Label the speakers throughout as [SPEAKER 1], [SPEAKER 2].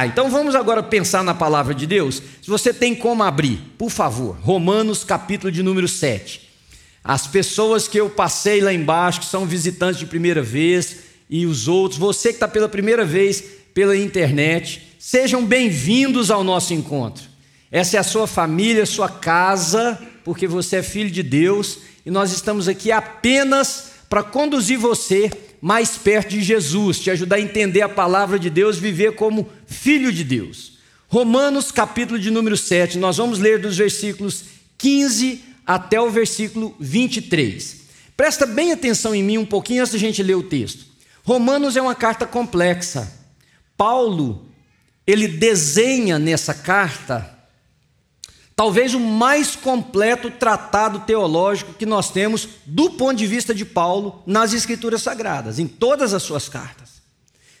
[SPEAKER 1] Ah, então vamos agora pensar na palavra de Deus. Se você tem como abrir, por favor, Romanos capítulo de número 7. As pessoas que eu passei lá embaixo, que são visitantes de primeira vez, e os outros, você que está pela primeira vez pela internet, sejam bem-vindos ao nosso encontro. Essa é a sua família, sua casa, porque você é filho de Deus e nós estamos aqui apenas para conduzir você mais perto de Jesus, te ajudar a entender a palavra de Deus, viver como filho de Deus. Romanos, capítulo de número 7, nós vamos ler dos versículos 15 até o versículo 23. Presta bem atenção em mim um pouquinho antes da gente ler o texto. Romanos é uma carta complexa. Paulo, ele desenha nessa carta talvez o mais completo tratado teológico que nós temos do ponto de vista de Paulo nas Escrituras Sagradas, em todas as suas cartas.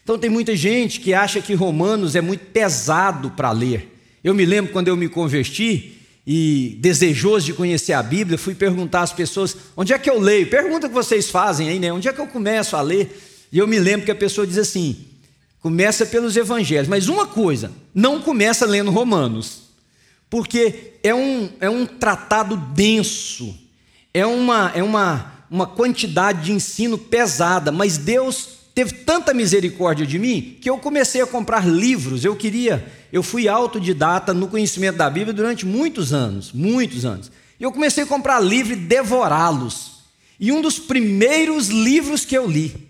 [SPEAKER 1] Então tem muita gente que acha que Romanos é muito pesado para ler. Eu me lembro quando eu me converti e desejoso de conhecer a Bíblia, fui perguntar às pessoas: onde é que eu leio? Pergunta que vocês fazem aí, né? Onde é que eu começo a ler? E eu me lembro que a pessoa diz assim: começa pelos evangelhos, mas uma coisa, não começa lendo Romanos porque é um, é um tratado denso, é, uma, é uma, uma quantidade de ensino pesada, mas Deus teve tanta misericórdia de mim que eu comecei a comprar livros. Eu queria, eu fui autodidata no conhecimento da Bíblia durante muitos anos, muitos anos. E eu comecei a comprar livros e devorá-los. E um dos primeiros livros que eu li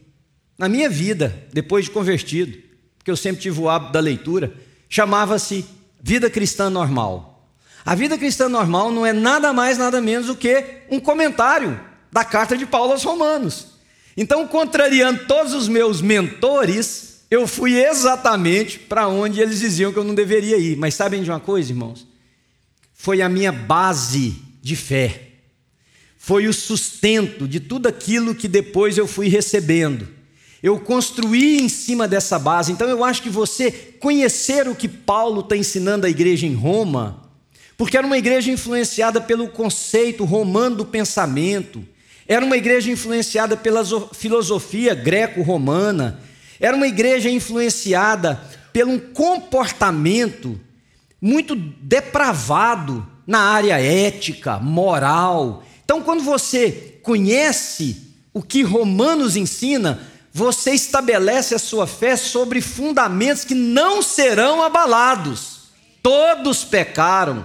[SPEAKER 1] na minha vida, depois de convertido, porque eu sempre tive o hábito da leitura, chamava-se Vida Cristã Normal. A vida cristã normal não é nada mais, nada menos do que um comentário da carta de Paulo aos Romanos. Então, contrariando todos os meus mentores, eu fui exatamente para onde eles diziam que eu não deveria ir. Mas sabem de uma coisa, irmãos? Foi a minha base de fé. Foi o sustento de tudo aquilo que depois eu fui recebendo. Eu construí em cima dessa base. Então eu acho que você conhecer o que Paulo está ensinando à igreja em Roma porque era uma igreja influenciada pelo conceito romano do pensamento, era uma igreja influenciada pela filosofia greco-romana, era uma igreja influenciada pelo um comportamento muito depravado na área ética, moral. Então, quando você conhece o que Romanos ensina, você estabelece a sua fé sobre fundamentos que não serão abalados. Todos pecaram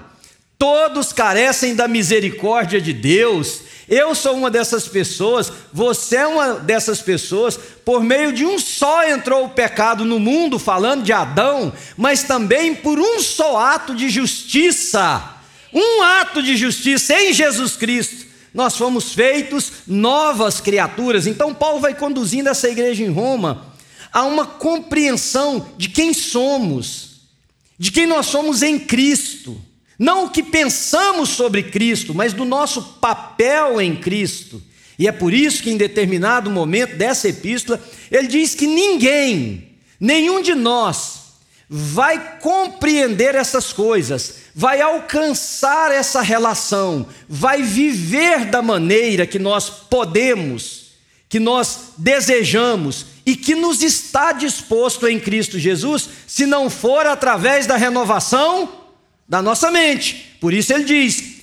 [SPEAKER 1] Todos carecem da misericórdia de Deus. Eu sou uma dessas pessoas, você é uma dessas pessoas. Por meio de um só entrou o pecado no mundo, falando de Adão, mas também por um só ato de justiça. Um ato de justiça em Jesus Cristo. Nós fomos feitos novas criaturas. Então, Paulo vai conduzindo essa igreja em Roma a uma compreensão de quem somos, de quem nós somos em Cristo. Não o que pensamos sobre Cristo, mas do nosso papel em Cristo. E é por isso que, em determinado momento dessa epístola, ele diz que ninguém, nenhum de nós, vai compreender essas coisas, vai alcançar essa relação, vai viver da maneira que nós podemos, que nós desejamos e que nos está disposto em Cristo Jesus, se não for através da renovação da nossa mente. Por isso ele diz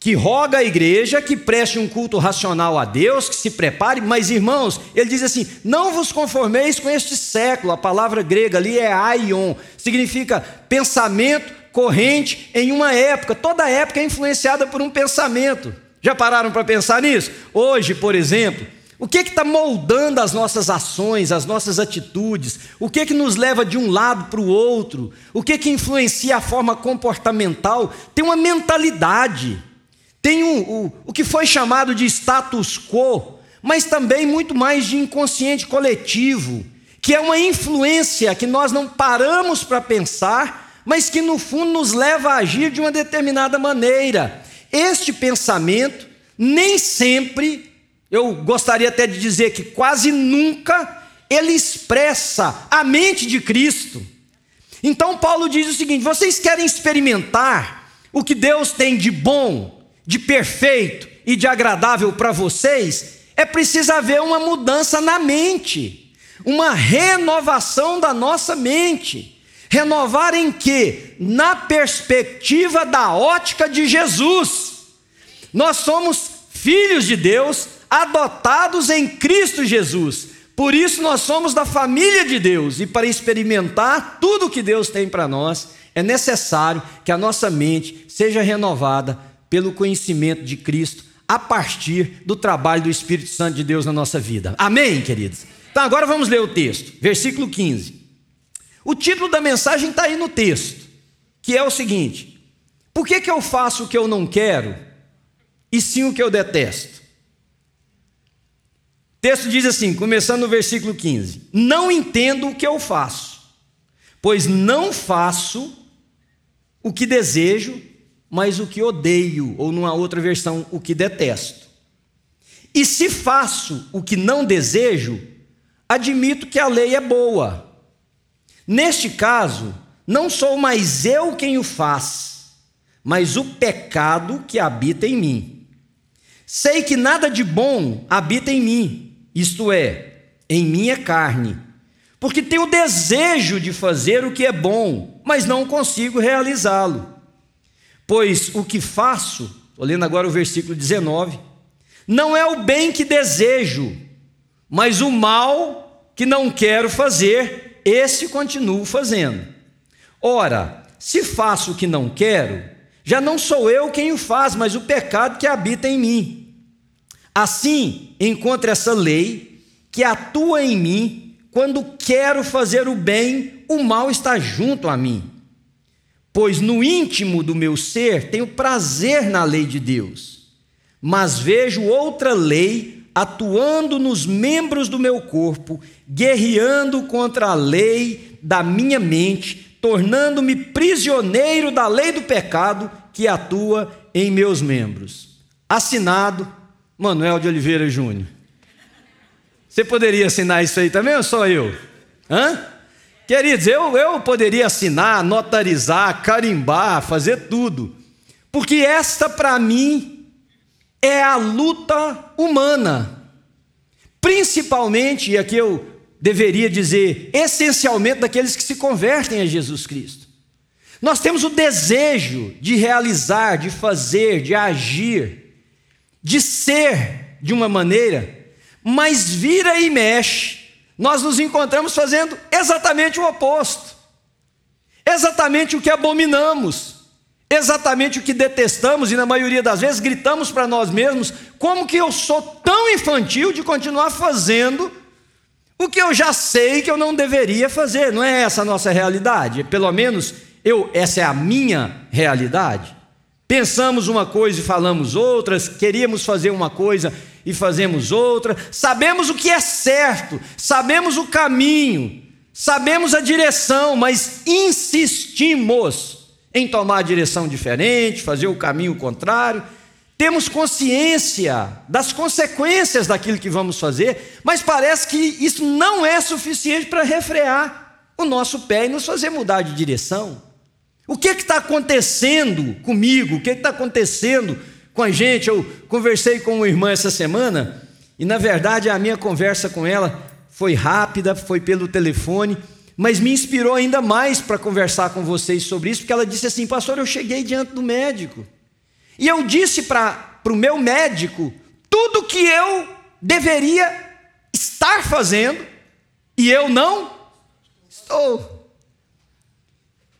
[SPEAKER 1] que roga a igreja que preste um culto racional a Deus, que se prepare, mas irmãos, ele diz assim: não vos conformeis com este século. A palavra grega ali é aion, significa pensamento corrente em uma época. Toda época é influenciada por um pensamento. Já pararam para pensar nisso? Hoje, por exemplo, o que está moldando as nossas ações, as nossas atitudes? O que que nos leva de um lado para o outro? O que que influencia a forma comportamental? Tem uma mentalidade, tem um, o, o que foi chamado de status quo, mas também muito mais de inconsciente coletivo, que é uma influência que nós não paramos para pensar, mas que no fundo nos leva a agir de uma determinada maneira. Este pensamento nem sempre eu gostaria até de dizer que quase nunca ele expressa a mente de Cristo. Então Paulo diz o seguinte: vocês querem experimentar o que Deus tem de bom, de perfeito e de agradável para vocês? É preciso haver uma mudança na mente, uma renovação da nossa mente. Renovar em quê? Na perspectiva da ótica de Jesus. Nós somos filhos de Deus, adotados em Cristo Jesus. Por isso nós somos da família de Deus e para experimentar tudo o que Deus tem para nós, é necessário que a nossa mente seja renovada pelo conhecimento de Cristo a partir do trabalho do Espírito Santo de Deus na nossa vida. Amém, queridos? Então agora vamos ler o texto, versículo 15. O título da mensagem está aí no texto, que é o seguinte: Por que, que eu faço o que eu não quero e sim o que eu detesto? Texto diz assim, começando no versículo 15: Não entendo o que eu faço, pois não faço o que desejo, mas o que odeio, ou numa outra versão, o que detesto. E se faço o que não desejo, admito que a lei é boa. Neste caso, não sou mais eu quem o faz, mas o pecado que habita em mim. Sei que nada de bom habita em mim isto é, em minha carne, porque tenho desejo de fazer o que é bom, mas não consigo realizá-lo. Pois o que faço, lendo agora o versículo 19, não é o bem que desejo, mas o mal que não quero fazer, esse continuo fazendo. Ora, se faço o que não quero, já não sou eu quem o faz, mas o pecado que habita em mim. Assim, encontro essa lei que atua em mim quando quero fazer o bem, o mal está junto a mim. Pois no íntimo do meu ser tenho prazer na lei de Deus, mas vejo outra lei atuando nos membros do meu corpo, guerreando contra a lei da minha mente, tornando-me prisioneiro da lei do pecado que atua em meus membros. Assinado Manuel de Oliveira Júnior. Você poderia assinar isso aí também ou só eu? Hã? Queridos, eu, eu poderia assinar, notarizar, carimbar, fazer tudo. Porque esta, para mim, é a luta humana. Principalmente, e aqui eu deveria dizer, essencialmente daqueles que se convertem a Jesus Cristo. Nós temos o desejo de realizar, de fazer, de agir de ser de uma maneira, mas vira e mexe, nós nos encontramos fazendo exatamente o oposto, exatamente o que abominamos, exatamente o que detestamos e, na maioria das vezes, gritamos para nós mesmos: como que eu sou tão infantil de continuar fazendo o que eu já sei que eu não deveria fazer? Não é essa a nossa realidade, pelo menos eu, essa é a minha realidade. Pensamos uma coisa e falamos outras, queríamos fazer uma coisa e fazemos outra, sabemos o que é certo, sabemos o caminho, sabemos a direção, mas insistimos em tomar a direção diferente, fazer o caminho contrário. Temos consciência das consequências daquilo que vamos fazer, mas parece que isso não é suficiente para refrear o nosso pé e nos fazer mudar de direção. O que está acontecendo comigo? O que está acontecendo com a gente? Eu conversei com uma irmã essa semana e, na verdade, a minha conversa com ela foi rápida, foi pelo telefone, mas me inspirou ainda mais para conversar com vocês sobre isso, porque ela disse assim: Pastor, eu cheguei diante do médico e eu disse para o meu médico tudo que eu deveria estar fazendo e eu não estou.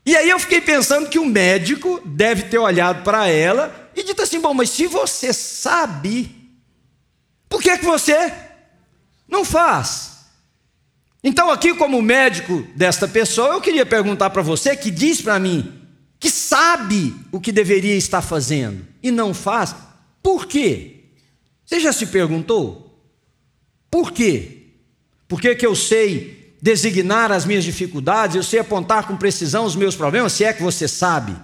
[SPEAKER 1] E aí eu fiquei pensando que o médico deve ter olhado para ela e dito assim: bom, mas se você sabe, por que, que você não faz? Então, aqui, como médico desta pessoa, eu queria perguntar para você que diz para mim que sabe o que deveria estar fazendo e não faz, por quê? Você já se perguntou? Por quê? Por que, que eu sei designar as minhas dificuldades, eu sei apontar com precisão os meus problemas, se é que você sabe.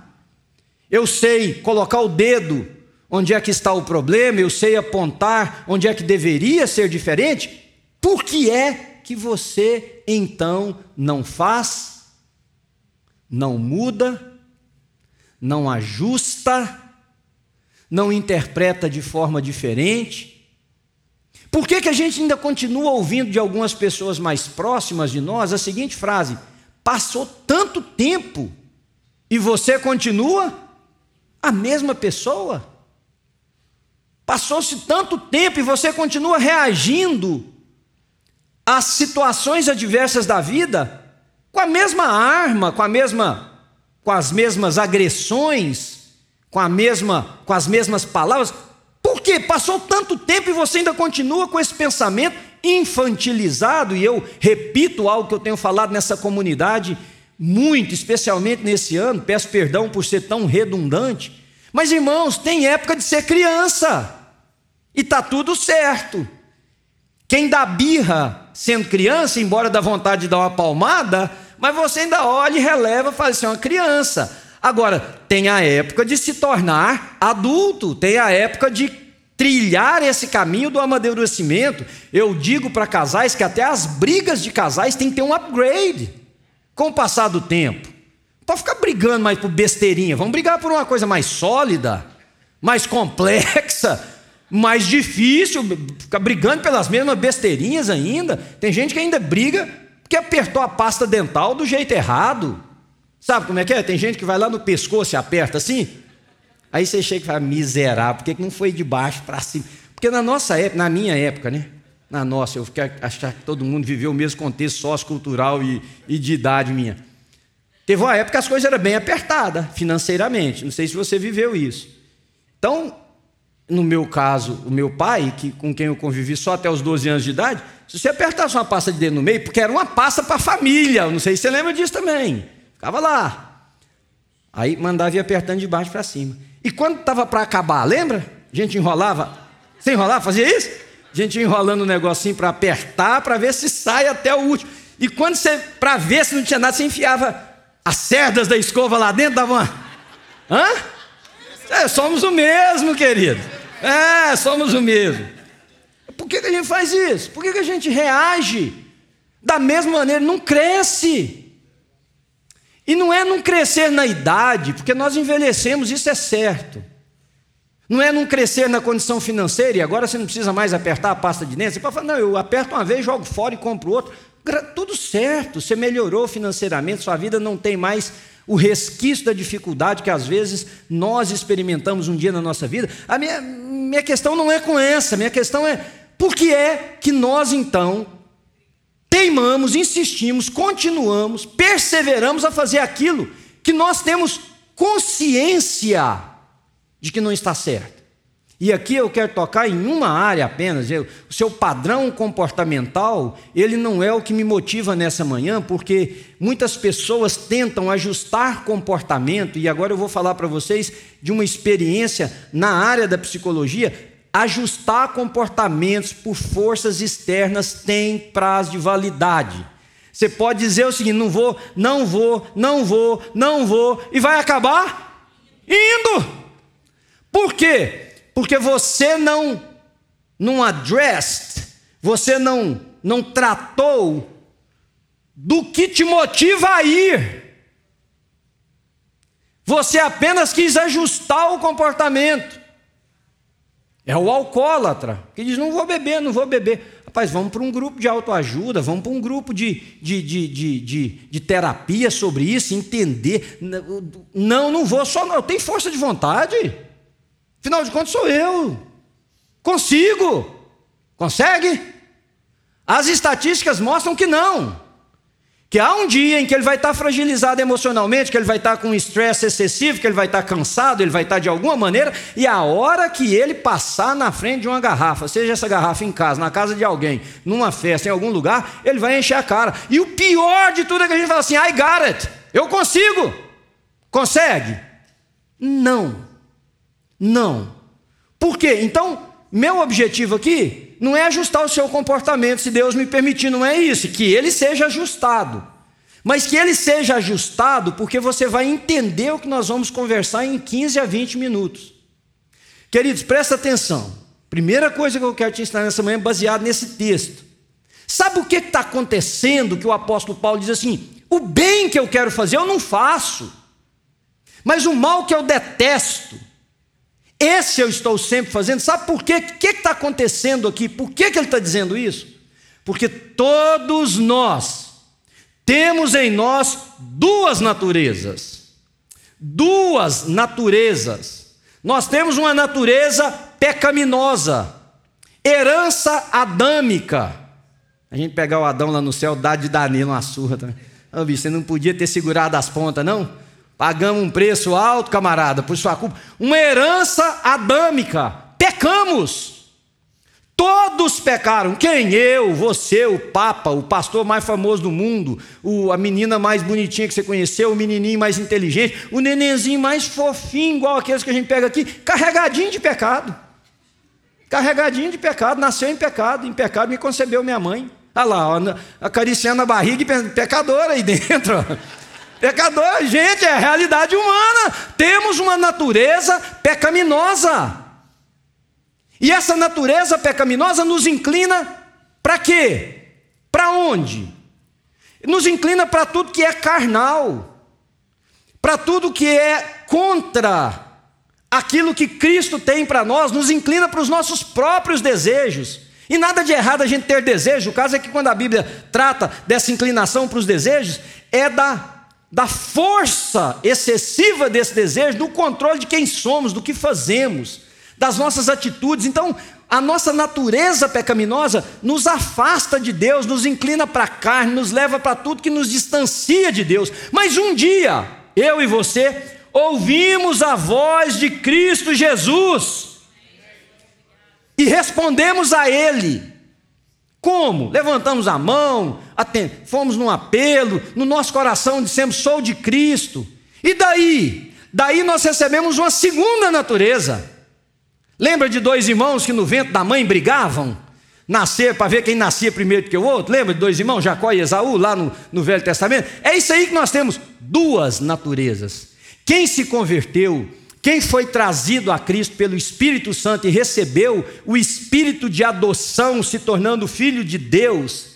[SPEAKER 1] Eu sei colocar o dedo onde é que está o problema, eu sei apontar onde é que deveria ser diferente. Por que é que você então não faz, não muda, não ajusta, não interpreta de forma diferente? Por que, que a gente ainda continua ouvindo de algumas pessoas mais próximas de nós a seguinte frase: Passou tanto tempo e você continua a mesma pessoa? Passou-se tanto tempo e você continua reagindo às situações adversas da vida com a mesma arma, com a mesma com as mesmas agressões, com a mesma com as mesmas palavras. Quê? Passou tanto tempo e você ainda continua com esse pensamento infantilizado, e eu repito algo que eu tenho falado nessa comunidade muito, especialmente nesse ano, peço perdão por ser tão redundante. Mas irmãos, tem época de ser criança. E tá tudo certo. Quem dá birra sendo criança, embora dá vontade de dar uma palmada, mas você ainda olha e releva, faz assim, é uma criança. Agora, tem a época de se tornar adulto, tem a época de trilhar esse caminho do amadurecimento. Eu digo para casais que até as brigas de casais têm que ter um upgrade com o passar do tempo. Pode ficar brigando mais por besteirinha, vamos brigar por uma coisa mais sólida, mais complexa, mais difícil, ficar brigando pelas mesmas besteirinhas ainda. Tem gente que ainda briga porque apertou a pasta dental do jeito errado. Sabe como é que é? Tem gente que vai lá no pescoço e aperta assim. Aí você chega e fala, miserável, por que não foi de baixo para cima? Porque na nossa época, na minha época, né? Na nossa, eu fiquei achar que todo mundo viveu o mesmo contexto sociocultural e, e de idade minha. Teve uma época que as coisas eram bem apertadas financeiramente. Não sei se você viveu isso. Então, no meu caso, o meu pai, que, com quem eu convivi só até os 12 anos de idade, se você apertasse uma pasta de dedo no meio, porque era uma pasta para a família, não sei se você lembra disso também, ficava lá. Aí mandava ir apertando de baixo para cima. E quando estava para acabar, lembra? A gente enrolava, você enrolava, fazia isso? A gente enrolando o um negocinho para apertar, para ver se sai até o último. E quando você, para ver se não tinha nada, você enfiava as cerdas da escova lá dentro, dava uma. Hã? É, somos o mesmo, querido. É, somos o mesmo. Por que, que a gente faz isso? Por que, que a gente reage da mesma maneira? Não cresce. E não é não crescer na idade, porque nós envelhecemos, isso é certo. Não é não crescer na condição financeira e agora você não precisa mais apertar a pasta de dentro. Você pode falar, não, eu aperto uma vez, jogo fora e compro outro. Tudo certo, você melhorou financeiramente, sua vida não tem mais o resquício da dificuldade que às vezes nós experimentamos um dia na nossa vida. A minha, minha questão não é com essa, minha questão é por que é que nós então teimamos, insistimos, continuamos, perseveramos a fazer aquilo que nós temos consciência de que não está certo. E aqui eu quero tocar em uma área apenas. o seu padrão comportamental, ele não é o que me motiva nessa manhã, porque muitas pessoas tentam ajustar comportamento, e agora eu vou falar para vocês de uma experiência na área da psicologia. Ajustar comportamentos por forças externas tem prazo de validade. Você pode dizer o seguinte: não vou, não vou, não vou, não vou, e vai acabar indo. Por quê? porque você não não addressed, você não não tratou do que te motiva a ir. Você apenas quis ajustar o comportamento. É o alcoólatra que diz: não vou beber, não vou beber. Rapaz, vamos para um grupo de autoajuda, vamos para um grupo de, de, de, de, de, terapia sobre isso, entender. Não, não vou, só não, eu tenho força de vontade. Afinal de contas, sou eu. Consigo. Consegue? As estatísticas mostram que não. Que há um dia em que ele vai estar fragilizado emocionalmente, que ele vai estar com um estresse excessivo, que ele vai estar cansado, ele vai estar de alguma maneira, e a hora que ele passar na frente de uma garrafa, seja essa garrafa em casa, na casa de alguém, numa festa, em algum lugar, ele vai encher a cara. E o pior de tudo é que a gente fala assim: I got it, eu consigo. Consegue? Não. Não. Por quê? Então, meu objetivo aqui não é ajustar o seu comportamento, se Deus me permitir, não é isso, que ele seja ajustado. Mas que ele seja ajustado porque você vai entender o que nós vamos conversar em 15 a 20 minutos. Queridos, presta atenção. Primeira coisa que eu quero te ensinar nessa manhã é baseado nesse texto. Sabe o que está acontecendo que o apóstolo Paulo diz assim: o bem que eu quero fazer eu não faço, mas o mal que eu detesto, esse eu estou sempre fazendo. Sabe por quê? O que está acontecendo aqui? Por que, que ele está dizendo isso? Porque todos nós, Temos em nós duas naturezas. Duas naturezas. Nós temos uma natureza pecaminosa, herança adâmica. A gente pegar o Adão lá no céu, dá de Danilo uma surra também. Bicho, você não podia ter segurado as pontas, não? Pagamos um preço alto, camarada, por sua culpa. Uma herança adâmica. Pecamos. Todos pecaram. Quem? Eu, você, o Papa, o pastor mais famoso do mundo, o, a menina mais bonitinha que você conheceu, o menininho mais inteligente, o nenenzinho mais fofinho, igual aqueles que a gente pega aqui, carregadinho de pecado. Carregadinho de pecado, nasceu em pecado, em pecado me concebeu minha mãe. Olha lá, acariciando a barriga e pecador aí dentro. Pecador, gente, é a realidade humana. Temos uma natureza pecaminosa. E essa natureza pecaminosa nos inclina para quê? Para onde? Nos inclina para tudo que é carnal, para tudo que é contra aquilo que Cristo tem para nós, nos inclina para os nossos próprios desejos. E nada de errado a gente ter desejo, o caso é que quando a Bíblia trata dessa inclinação para os desejos, é da, da força excessiva desse desejo, do controle de quem somos, do que fazemos das nossas atitudes. Então, a nossa natureza pecaminosa nos afasta de Deus, nos inclina para a carne, nos leva para tudo que nos distancia de Deus. Mas um dia, eu e você, ouvimos a voz de Cristo Jesus e respondemos a Ele. Como? Levantamos a mão, fomos num apelo, no nosso coração dissemos: Sou de Cristo. E daí? Daí nós recebemos uma segunda natureza. Lembra de dois irmãos que no vento da mãe brigavam? Nascer para ver quem nascia primeiro que o outro? Lembra de dois irmãos, Jacó e Esaú, lá no, no Velho Testamento? É isso aí que nós temos, duas naturezas. Quem se converteu, quem foi trazido a Cristo pelo Espírito Santo e recebeu o espírito de adoção, se tornando filho de Deus,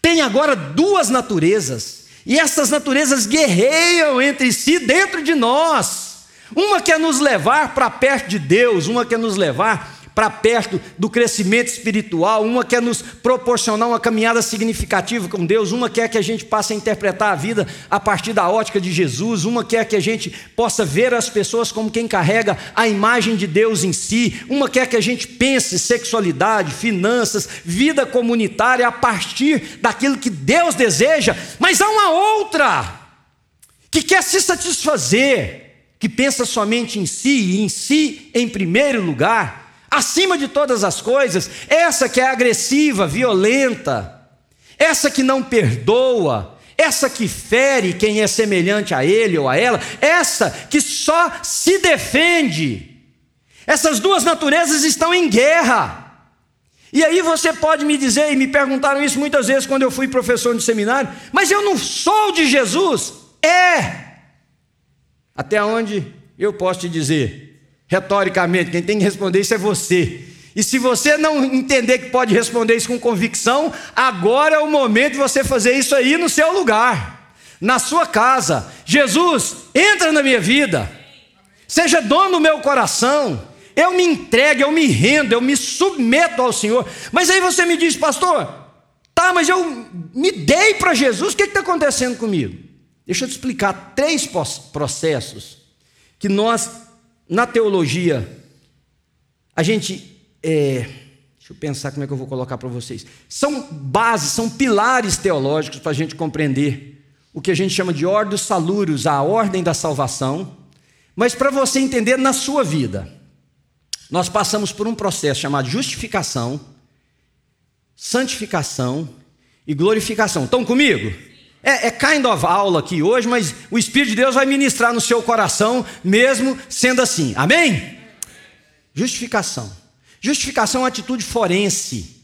[SPEAKER 1] tem agora duas naturezas. E essas naturezas guerreiam entre si dentro de nós. Uma quer nos levar para perto de Deus, uma quer nos levar para perto do crescimento espiritual, uma quer nos proporcionar uma caminhada significativa com Deus, uma quer que a gente passe a interpretar a vida a partir da ótica de Jesus, uma quer que a gente possa ver as pessoas como quem carrega a imagem de Deus em si, uma quer que a gente pense sexualidade, finanças, vida comunitária a partir daquilo que Deus deseja, mas há uma outra que quer se satisfazer que pensa somente em si e em si em primeiro lugar, acima de todas as coisas, essa que é agressiva, violenta, essa que não perdoa, essa que fere quem é semelhante a ele ou a ela, essa que só se defende. Essas duas naturezas estão em guerra. E aí você pode me dizer, e me perguntaram isso muitas vezes quando eu fui professor no seminário, mas eu não sou de Jesus. É, até onde eu posso te dizer? Retoricamente, quem tem que responder isso é você. E se você não entender que pode responder isso com convicção, agora é o momento de você fazer isso aí no seu lugar, na sua casa. Jesus, entra na minha vida, seja dono do meu coração. Eu me entrego, eu me rendo, eu me submeto ao Senhor. Mas aí você me diz, pastor, tá, mas eu me dei para Jesus, o que está acontecendo comigo? Deixa eu te explicar três processos que nós, na teologia, a gente. É, deixa eu pensar como é que eu vou colocar para vocês. São bases, são pilares teológicos para a gente compreender o que a gente chama de ordos salúrios, a ordem da salvação, mas para você entender na sua vida. Nós passamos por um processo chamado justificação, santificação e glorificação. Estão comigo? É, é kind of aula aqui hoje, mas o Espírito de Deus vai ministrar no seu coração, mesmo sendo assim. Amém? Justificação. Justificação é uma atitude forense.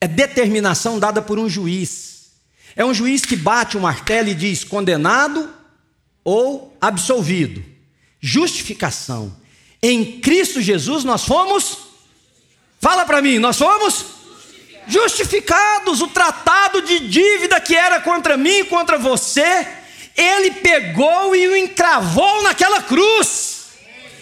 [SPEAKER 1] É determinação dada por um juiz. É um juiz que bate o martelo e diz condenado ou absolvido. Justificação. Em Cristo Jesus nós fomos. Fala para mim, nós fomos justificados, o tratado de dívida que era contra mim e contra você, ele pegou e o encravou naquela cruz.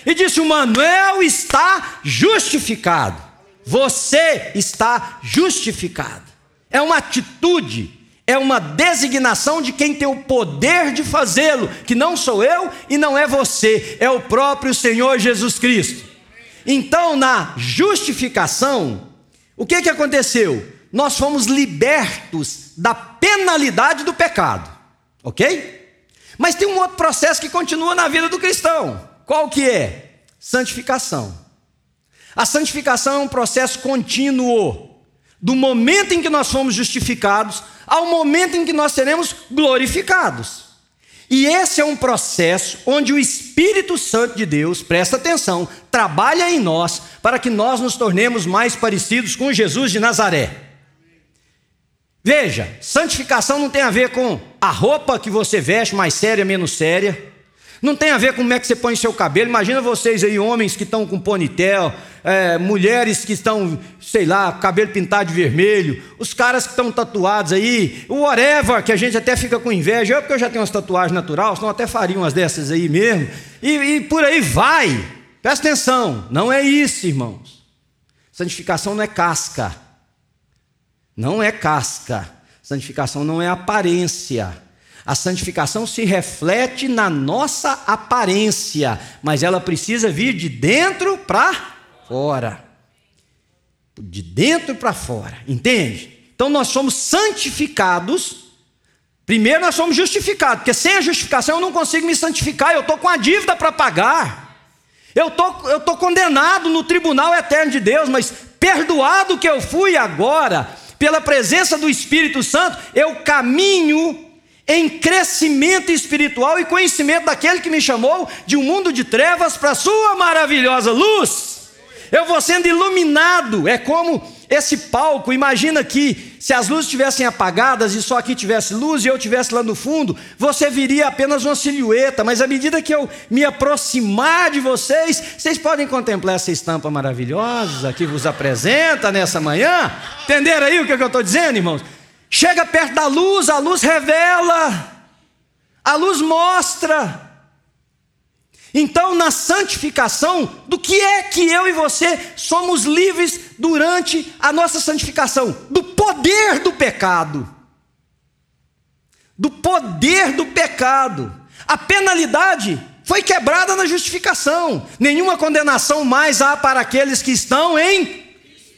[SPEAKER 1] E disse: O Manuel está justificado. Você está justificado. É uma atitude, é uma designação de quem tem o poder de fazê-lo, que não sou eu e não é você, é o próprio Senhor Jesus Cristo. Então, na justificação, o que, que aconteceu? Nós fomos libertos da penalidade do pecado, ok? Mas tem um outro processo que continua na vida do cristão. Qual que é? Santificação. A santificação é um processo contínuo. Do momento em que nós fomos justificados ao momento em que nós seremos glorificados. E esse é um processo onde o Espírito Santo de Deus, presta atenção, trabalha em nós para que nós nos tornemos mais parecidos com Jesus de Nazaré. Veja, santificação não tem a ver com a roupa que você veste, mais séria, menos séria. Não tem a ver com como é que você põe seu cabelo. Imagina vocês aí, homens que estão com ponytail, é, mulheres que estão, sei lá, cabelo pintado de vermelho, os caras que estão tatuados aí, o whatever, que a gente até fica com inveja. Eu, porque eu já tenho umas tatuagens naturais, senão até faria umas dessas aí mesmo. E, e por aí vai. Presta atenção, não é isso, irmãos. Santificação não é casca. Não é casca. Santificação não é aparência. A santificação se reflete na nossa aparência, mas ela precisa vir de dentro para fora. De dentro para fora, entende? Então nós somos santificados. Primeiro nós somos justificados, porque sem a justificação eu não consigo me santificar, eu estou com a dívida para pagar. Eu tô, eu tô condenado no tribunal eterno de Deus, mas perdoado que eu fui agora, pela presença do Espírito Santo, eu caminho em crescimento espiritual e conhecimento daquele que me chamou de um mundo de trevas para a sua maravilhosa luz. Eu vou sendo iluminado, é como esse palco. Imagina que se as luzes estivessem apagadas e só aqui tivesse luz e eu estivesse lá no fundo, você viria apenas uma silhueta, mas à medida que eu me aproximar de vocês, vocês podem contemplar essa estampa maravilhosa que vos apresenta nessa manhã. Entenderam aí o que eu estou dizendo, irmãos? Chega perto da luz, a luz revela, a luz mostra. Então, na santificação, do que é que eu e você somos livres durante a nossa santificação? Do poder do pecado. Do poder do pecado. A penalidade foi quebrada na justificação. Nenhuma condenação mais há para aqueles que estão em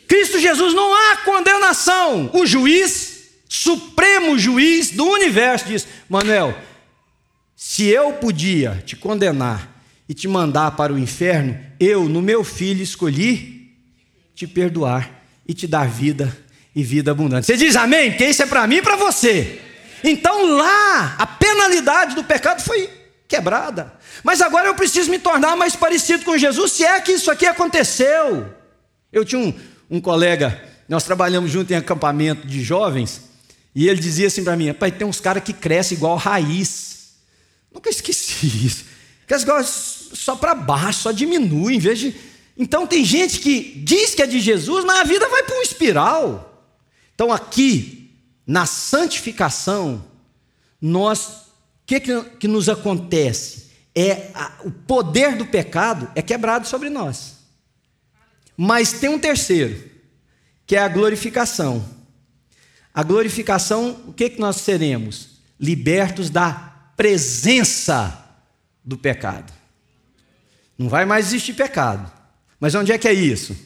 [SPEAKER 1] Cristo Jesus. Não há condenação. O juiz supremo juiz do universo, diz: Manuel, se eu podia te condenar e te mandar para o inferno, eu, no meu filho, escolhi te perdoar e te dar vida e vida abundante. Você diz amém? Porque isso é para mim e para você. Então lá, a penalidade do pecado foi quebrada. Mas agora eu preciso me tornar mais parecido com Jesus, se é que isso aqui aconteceu. Eu tinha um, um colega, nós trabalhamos junto em acampamento de jovens, e ele dizia assim para mim: pai, tem uns caras que crescem igual raiz. Nunca esqueci isso. Cresce igual só para baixo, só diminui, em vez de. Então tem gente que diz que é de Jesus, mas a vida vai para um espiral. Então aqui, na santificação, nós, o que, que, que nos acontece? É a, o poder do pecado é quebrado sobre nós. Mas tem um terceiro, que é a glorificação. A glorificação, o que, que nós seremos? Libertos da presença do pecado. Não vai mais existir pecado. Mas onde é que é isso?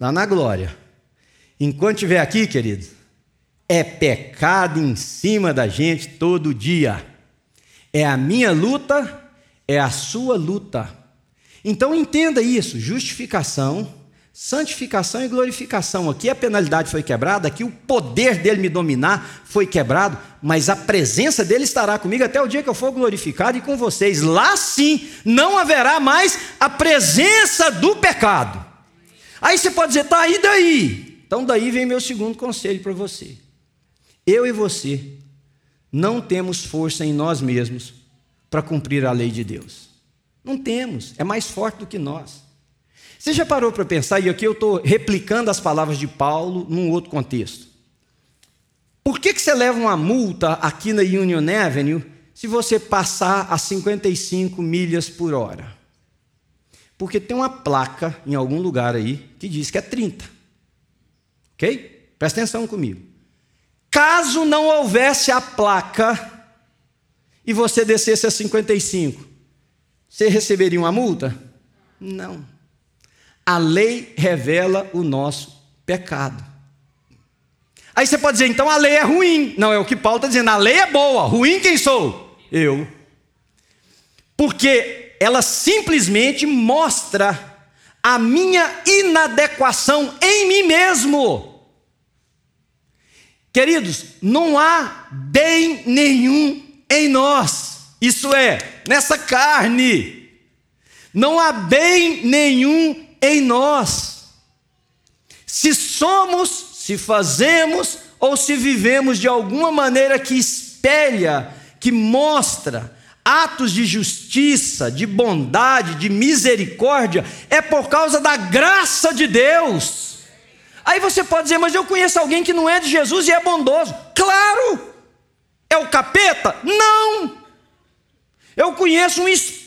[SPEAKER 1] Lá na glória. Enquanto estiver aqui, querido, é pecado em cima da gente todo dia. É a minha luta, é a sua luta. Então entenda isso: justificação Santificação e glorificação. Aqui a penalidade foi quebrada, aqui o poder dele me dominar foi quebrado, mas a presença dele estará comigo até o dia que eu for glorificado e com vocês. Lá sim não haverá mais a presença do pecado. Aí você pode dizer, tá, e daí? Então daí vem meu segundo conselho para você. Eu e você não temos força em nós mesmos para cumprir a lei de Deus. Não temos, é mais forte do que nós. Você já parou para pensar, e aqui eu estou replicando as palavras de Paulo num outro contexto. Por que, que você leva uma multa aqui na Union Avenue se você passar a 55 milhas por hora? Porque tem uma placa em algum lugar aí que diz que é 30. Ok? Presta atenção comigo. Caso não houvesse a placa e você descesse a 55, você receberia uma multa? Não. A lei revela o nosso pecado. Aí você pode dizer, então a lei é ruim. Não, é o que Paulo está dizendo, a lei é boa. Ruim quem sou? Eu. Porque ela simplesmente mostra a minha inadequação em mim mesmo. Queridos, não há bem nenhum em nós, isso é, nessa carne, não há bem nenhum em nós. Se somos, se fazemos ou se vivemos de alguma maneira que espelha, que mostra atos de justiça, de bondade, de misericórdia, é por causa da graça de Deus. Aí você pode dizer, mas eu conheço alguém que não é de Jesus e é bondoso. Claro! É o capeta? Não! Eu conheço um espírito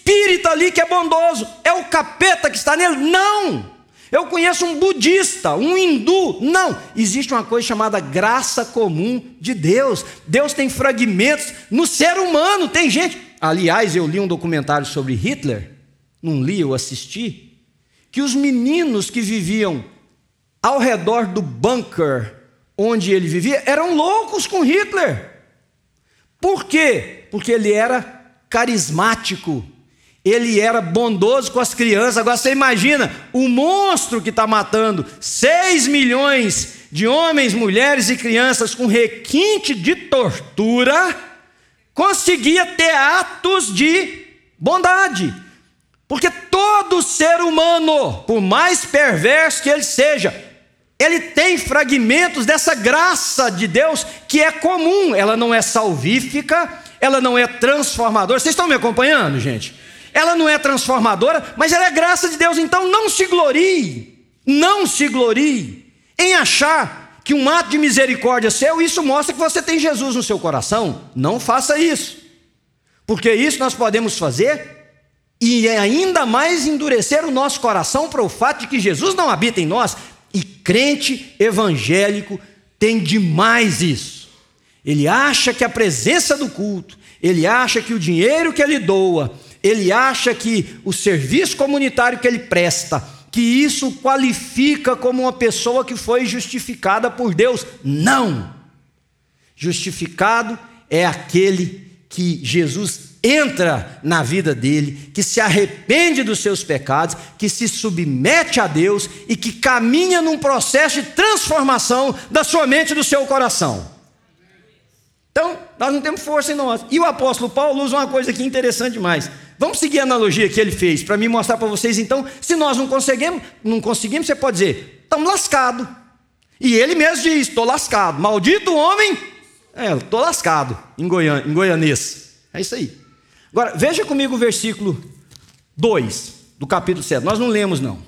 [SPEAKER 1] ali que é bondoso. É o capeta que está nele? Não! Eu conheço um budista, um hindu. Não! Existe uma coisa chamada graça comum de Deus. Deus tem fragmentos no ser humano. Tem gente. Aliás, eu li um documentário sobre Hitler. Não li, eu assisti. Que os meninos que viviam ao redor do bunker onde ele vivia eram loucos com Hitler. Por quê? Porque ele era carismático, ele era bondoso com as crianças. Agora você imagina o monstro que está matando 6 milhões de homens, mulheres e crianças com requinte de tortura, conseguia ter atos de bondade. Porque todo ser humano, por mais perverso que ele seja, ele tem fragmentos dessa graça de Deus que é comum, ela não é salvífica, ela não é transformadora. Vocês estão me acompanhando, gente? Ela não é transformadora, mas ela é graça de Deus, então não se glorie, não se glorie em achar que um ato de misericórdia seu, isso mostra que você tem Jesus no seu coração. Não faça isso, porque isso nós podemos fazer e ainda mais endurecer o nosso coração para o fato de que Jesus não habita em nós, e crente evangélico tem demais isso. Ele acha que a presença do culto, ele acha que o dinheiro que ele doa, ele acha que o serviço comunitário que ele presta, que isso qualifica como uma pessoa que foi justificada por Deus. Não! Justificado é aquele que Jesus entra na vida dele, que se arrepende dos seus pecados, que se submete a Deus e que caminha num processo de transformação da sua mente e do seu coração. Então, nós não temos força em nós. E o apóstolo Paulo usa uma coisa aqui interessante demais. Vamos seguir a analogia que ele fez para me mostrar para vocês então, se nós não conseguimos, não conseguimos, você pode dizer, estamos lascados. E ele mesmo diz, estou lascado. Maldito homem, é, estou lascado, em, Goian, em goianês. É isso aí. Agora, veja comigo o versículo 2 do capítulo 7. Nós não lemos, não.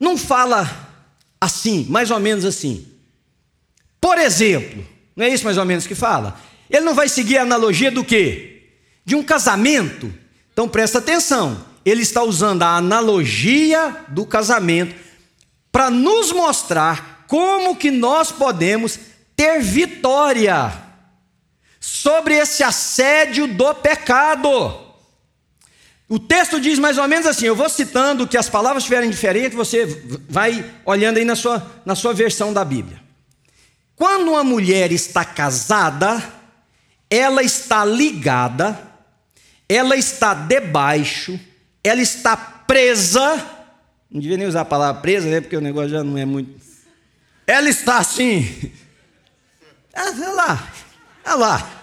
[SPEAKER 1] Não fala assim, mais ou menos assim. Por exemplo, não é isso mais ou menos que fala? Ele não vai seguir a analogia do quê? De um casamento. Então presta atenção. Ele está usando a analogia do casamento para nos mostrar como que nós podemos ter vitória sobre esse assédio do pecado. O texto diz mais ou menos assim, eu vou citando que as palavras estiverem diferentes, você vai olhando aí na sua, na sua versão da Bíblia. Quando uma mulher está casada, ela está ligada, ela está debaixo, ela está presa, não devia nem usar a palavra presa, né, porque o negócio já não é muito. Ela está assim, ah, sei lá, Olha lá.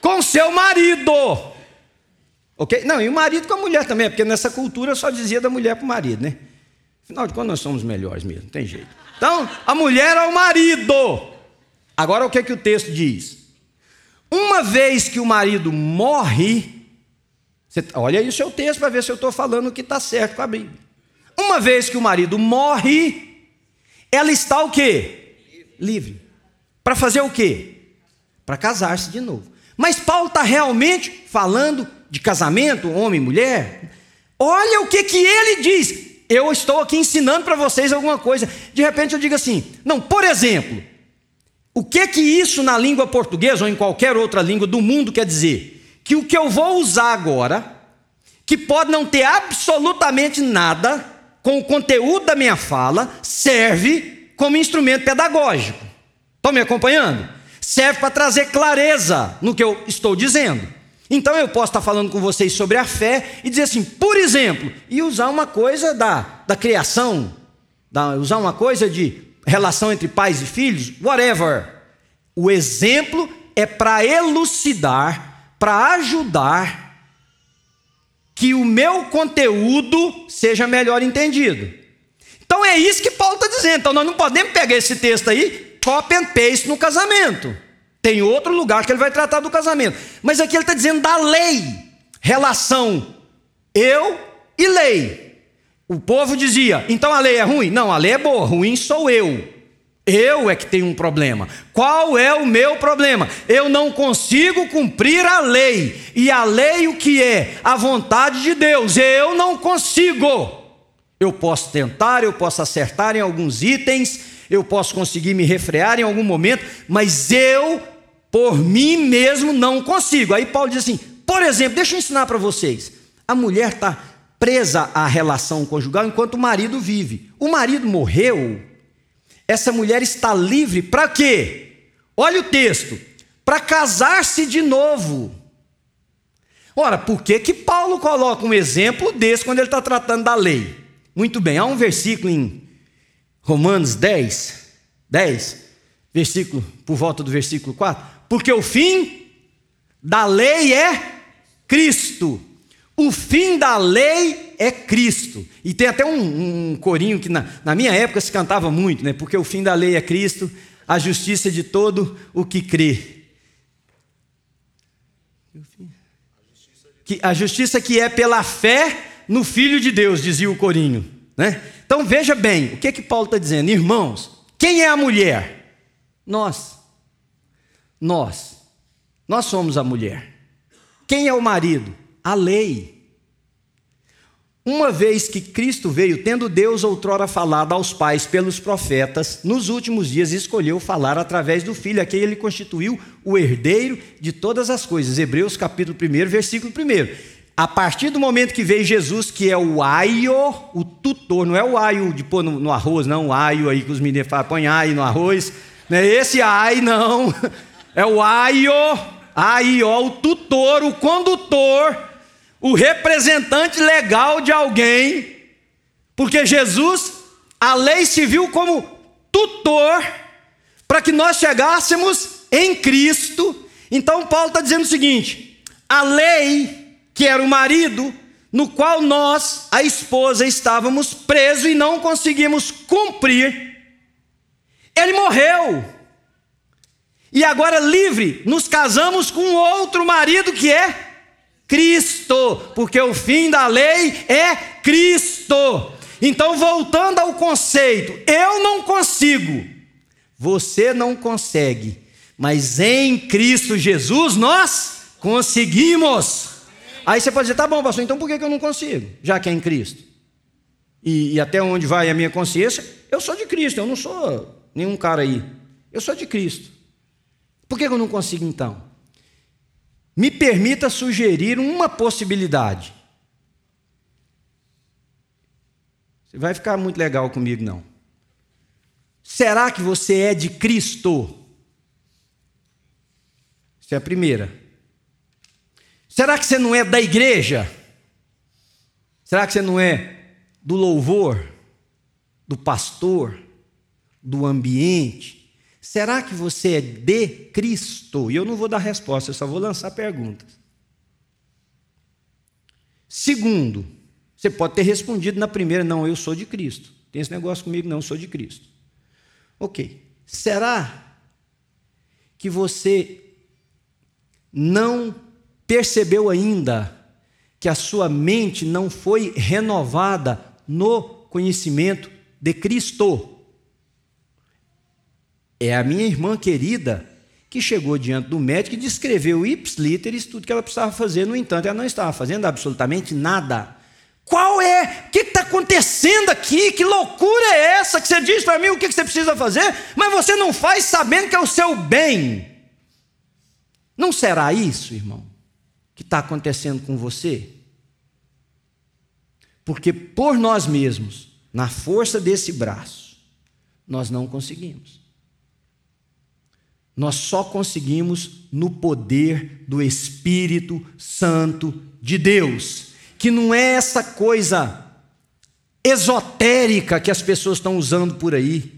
[SPEAKER 1] Com seu marido. Ok? Não, e o marido com a mulher também, porque nessa cultura só dizia da mulher para o marido, né? Afinal de contas, nós somos melhores mesmo, não tem jeito. Então, a mulher ao marido. Agora, o que, é que o texto diz? Uma vez que o marido morre, você, olha aí o seu texto para ver se eu estou falando o que está certo com a Bíblia. Uma vez que o marido morre, ela está o quê? Livre. Para fazer o quê? para casar-se de novo. Mas Paulo está realmente falando de casamento, homem e mulher? Olha o que, que ele diz. Eu estou aqui ensinando para vocês alguma coisa. De repente eu digo assim: não, por exemplo, O que que isso na língua portuguesa ou em qualquer outra língua do mundo quer dizer? Que o que eu vou usar agora, que pode não ter absolutamente nada com o conteúdo da minha fala, serve como instrumento pedagógico. Estão me acompanhando? Serve para trazer clareza no que eu estou dizendo. Então eu posso estar falando com vocês sobre a fé e dizer assim, por exemplo, e usar uma coisa da, da criação, da, usar uma coisa de relação entre pais e filhos, whatever. O exemplo é para elucidar, para ajudar que o meu conteúdo seja melhor entendido. Então é isso que Paulo está dizendo. Então nós não podemos pegar esse texto aí, copy and paste no casamento. Tem outro lugar que ele vai tratar do casamento. Mas aqui ele está dizendo da lei, relação eu e lei. O povo dizia, então a lei é ruim? Não, a lei é boa, ruim sou eu. Eu é que tenho um problema. Qual é o meu problema? Eu não consigo cumprir a lei. E a lei o que é? A vontade de Deus. Eu não consigo. Eu posso tentar, eu posso acertar em alguns itens, eu posso conseguir me refrear em algum momento, mas eu, por mim mesmo, não consigo. Aí Paulo diz assim: por exemplo, deixa eu ensinar para vocês. A mulher está presa à relação conjugal enquanto o marido vive. O marido morreu, essa mulher está livre para quê? Olha o texto: para casar-se de novo. Ora, por que, que Paulo coloca um exemplo desse quando ele está tratando da lei? Muito bem, há um versículo em Romanos 10, 10, versículo, por volta do versículo 4, porque o fim da lei é Cristo. O fim da lei é Cristo. E tem até um, um corinho que na, na, minha época se cantava muito, né? Porque o fim da lei é Cristo, a justiça de todo o que crê. Que, a justiça que é pela fé no Filho de Deus, dizia o corinho. Né? Então veja bem, o que, é que Paulo está dizendo? Irmãos, quem é a mulher? Nós. Nós. Nós somos a mulher. Quem é o marido? A lei. Uma vez que Cristo veio, tendo Deus outrora falado aos pais pelos profetas, nos últimos dias escolheu falar através do Filho, a quem ele constituiu o herdeiro de todas as coisas. Hebreus capítulo 1, versículo 1. A partir do momento que veio Jesus, que é o aio, o tutor, não é o aio de pôr no, no arroz, não, o aio aí que os meninos falam, põe aio no arroz, não é esse ai, não, é o aio, aio, o tutor, o condutor, o representante legal de alguém, porque Jesus, a lei se viu como tutor para que nós chegássemos em Cristo. Então, Paulo está dizendo o seguinte: a lei, que era o marido, no qual nós, a esposa, estávamos presos e não conseguimos cumprir, ele morreu. E agora, livre, nos casamos com outro marido que é Cristo, porque o fim da lei é Cristo. Então, voltando ao conceito, eu não consigo, você não consegue, mas em Cristo Jesus nós conseguimos. Aí você pode dizer, tá bom, pastor, então por que eu não consigo? Já que é em Cristo. E, e até onde vai a minha consciência, eu sou de Cristo, eu não sou nenhum cara aí. Eu sou de Cristo. Por que eu não consigo então? Me permita sugerir uma possibilidade. Você vai ficar muito legal comigo, não. Será que você é de Cristo? Essa é a primeira. Será que você não é da igreja? Será que você não é do louvor, do pastor, do ambiente? Será que você é de Cristo? E eu não vou dar resposta, eu só vou lançar perguntas. Segundo, você pode ter respondido na primeira, não, eu sou de Cristo. Tem esse negócio comigo, não, eu sou de Cristo. Ok. Será que você não percebeu ainda que a sua mente não foi renovada no conhecimento de Cristo? É a minha irmã querida que chegou diante do médico e descreveu ipsiliteris tudo que ela precisava fazer, no entanto, ela não estava fazendo absolutamente nada. Qual é? O que está acontecendo aqui? Que loucura é essa que você diz para mim o que você precisa fazer, mas você não faz sabendo que é o seu bem? Não será isso, irmão, que está acontecendo com você? Porque por nós mesmos, na força desse braço, nós não conseguimos. Nós só conseguimos no poder do Espírito Santo de Deus que não é essa coisa esotérica que as pessoas estão usando por aí.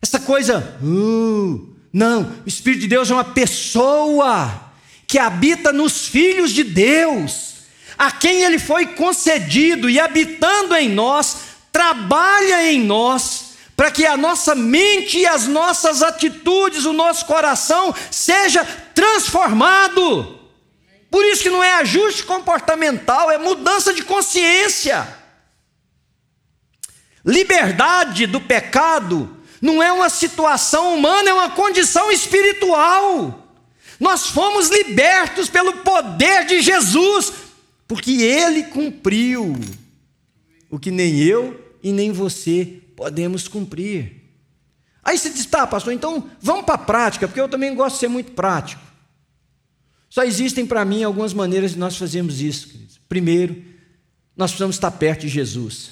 [SPEAKER 1] Essa coisa, uh, não, o Espírito de Deus é uma pessoa que habita nos filhos de Deus, a quem ele foi concedido e habitando em nós, trabalha em nós, para que a nossa mente e as nossas atitudes, o nosso coração seja transformado. Por isso que não é ajuste comportamental, é mudança de consciência. Liberdade do pecado não é uma situação humana, é uma condição espiritual. Nós fomos libertos pelo poder de Jesus, porque Ele cumpriu o que nem eu e nem você podemos cumprir. Aí você diz, tá, pastor, então vamos para a prática, porque eu também gosto de ser muito prático. Só existem para mim algumas maneiras de nós fazermos isso. Primeiro, nós precisamos estar perto de Jesus.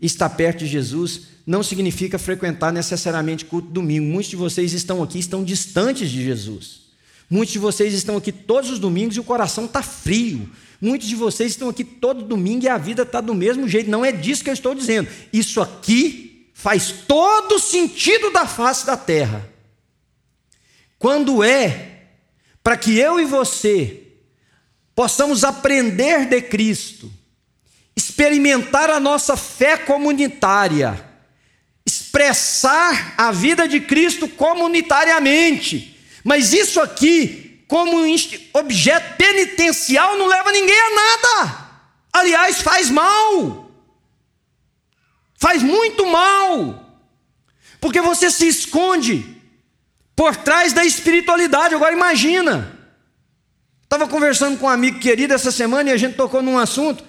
[SPEAKER 1] Estar perto de Jesus não significa frequentar necessariamente culto domingo. Muitos de vocês estão aqui, estão distantes de Jesus. Muitos de vocês estão aqui todos os domingos e o coração está frio. Muitos de vocês estão aqui todo domingo e a vida está do mesmo jeito. Não é disso que eu estou dizendo. Isso aqui faz todo sentido da face da terra. Quando é para que eu e você possamos aprender de Cristo, experimentar a nossa fé comunitária, expressar a vida de Cristo comunitariamente. Mas isso aqui, como objeto penitencial, não leva ninguém a nada. Aliás, faz mal. Faz muito mal. Porque você se esconde por trás da espiritualidade. Agora imagina. Estava conversando com um amigo querido essa semana e a gente tocou num assunto.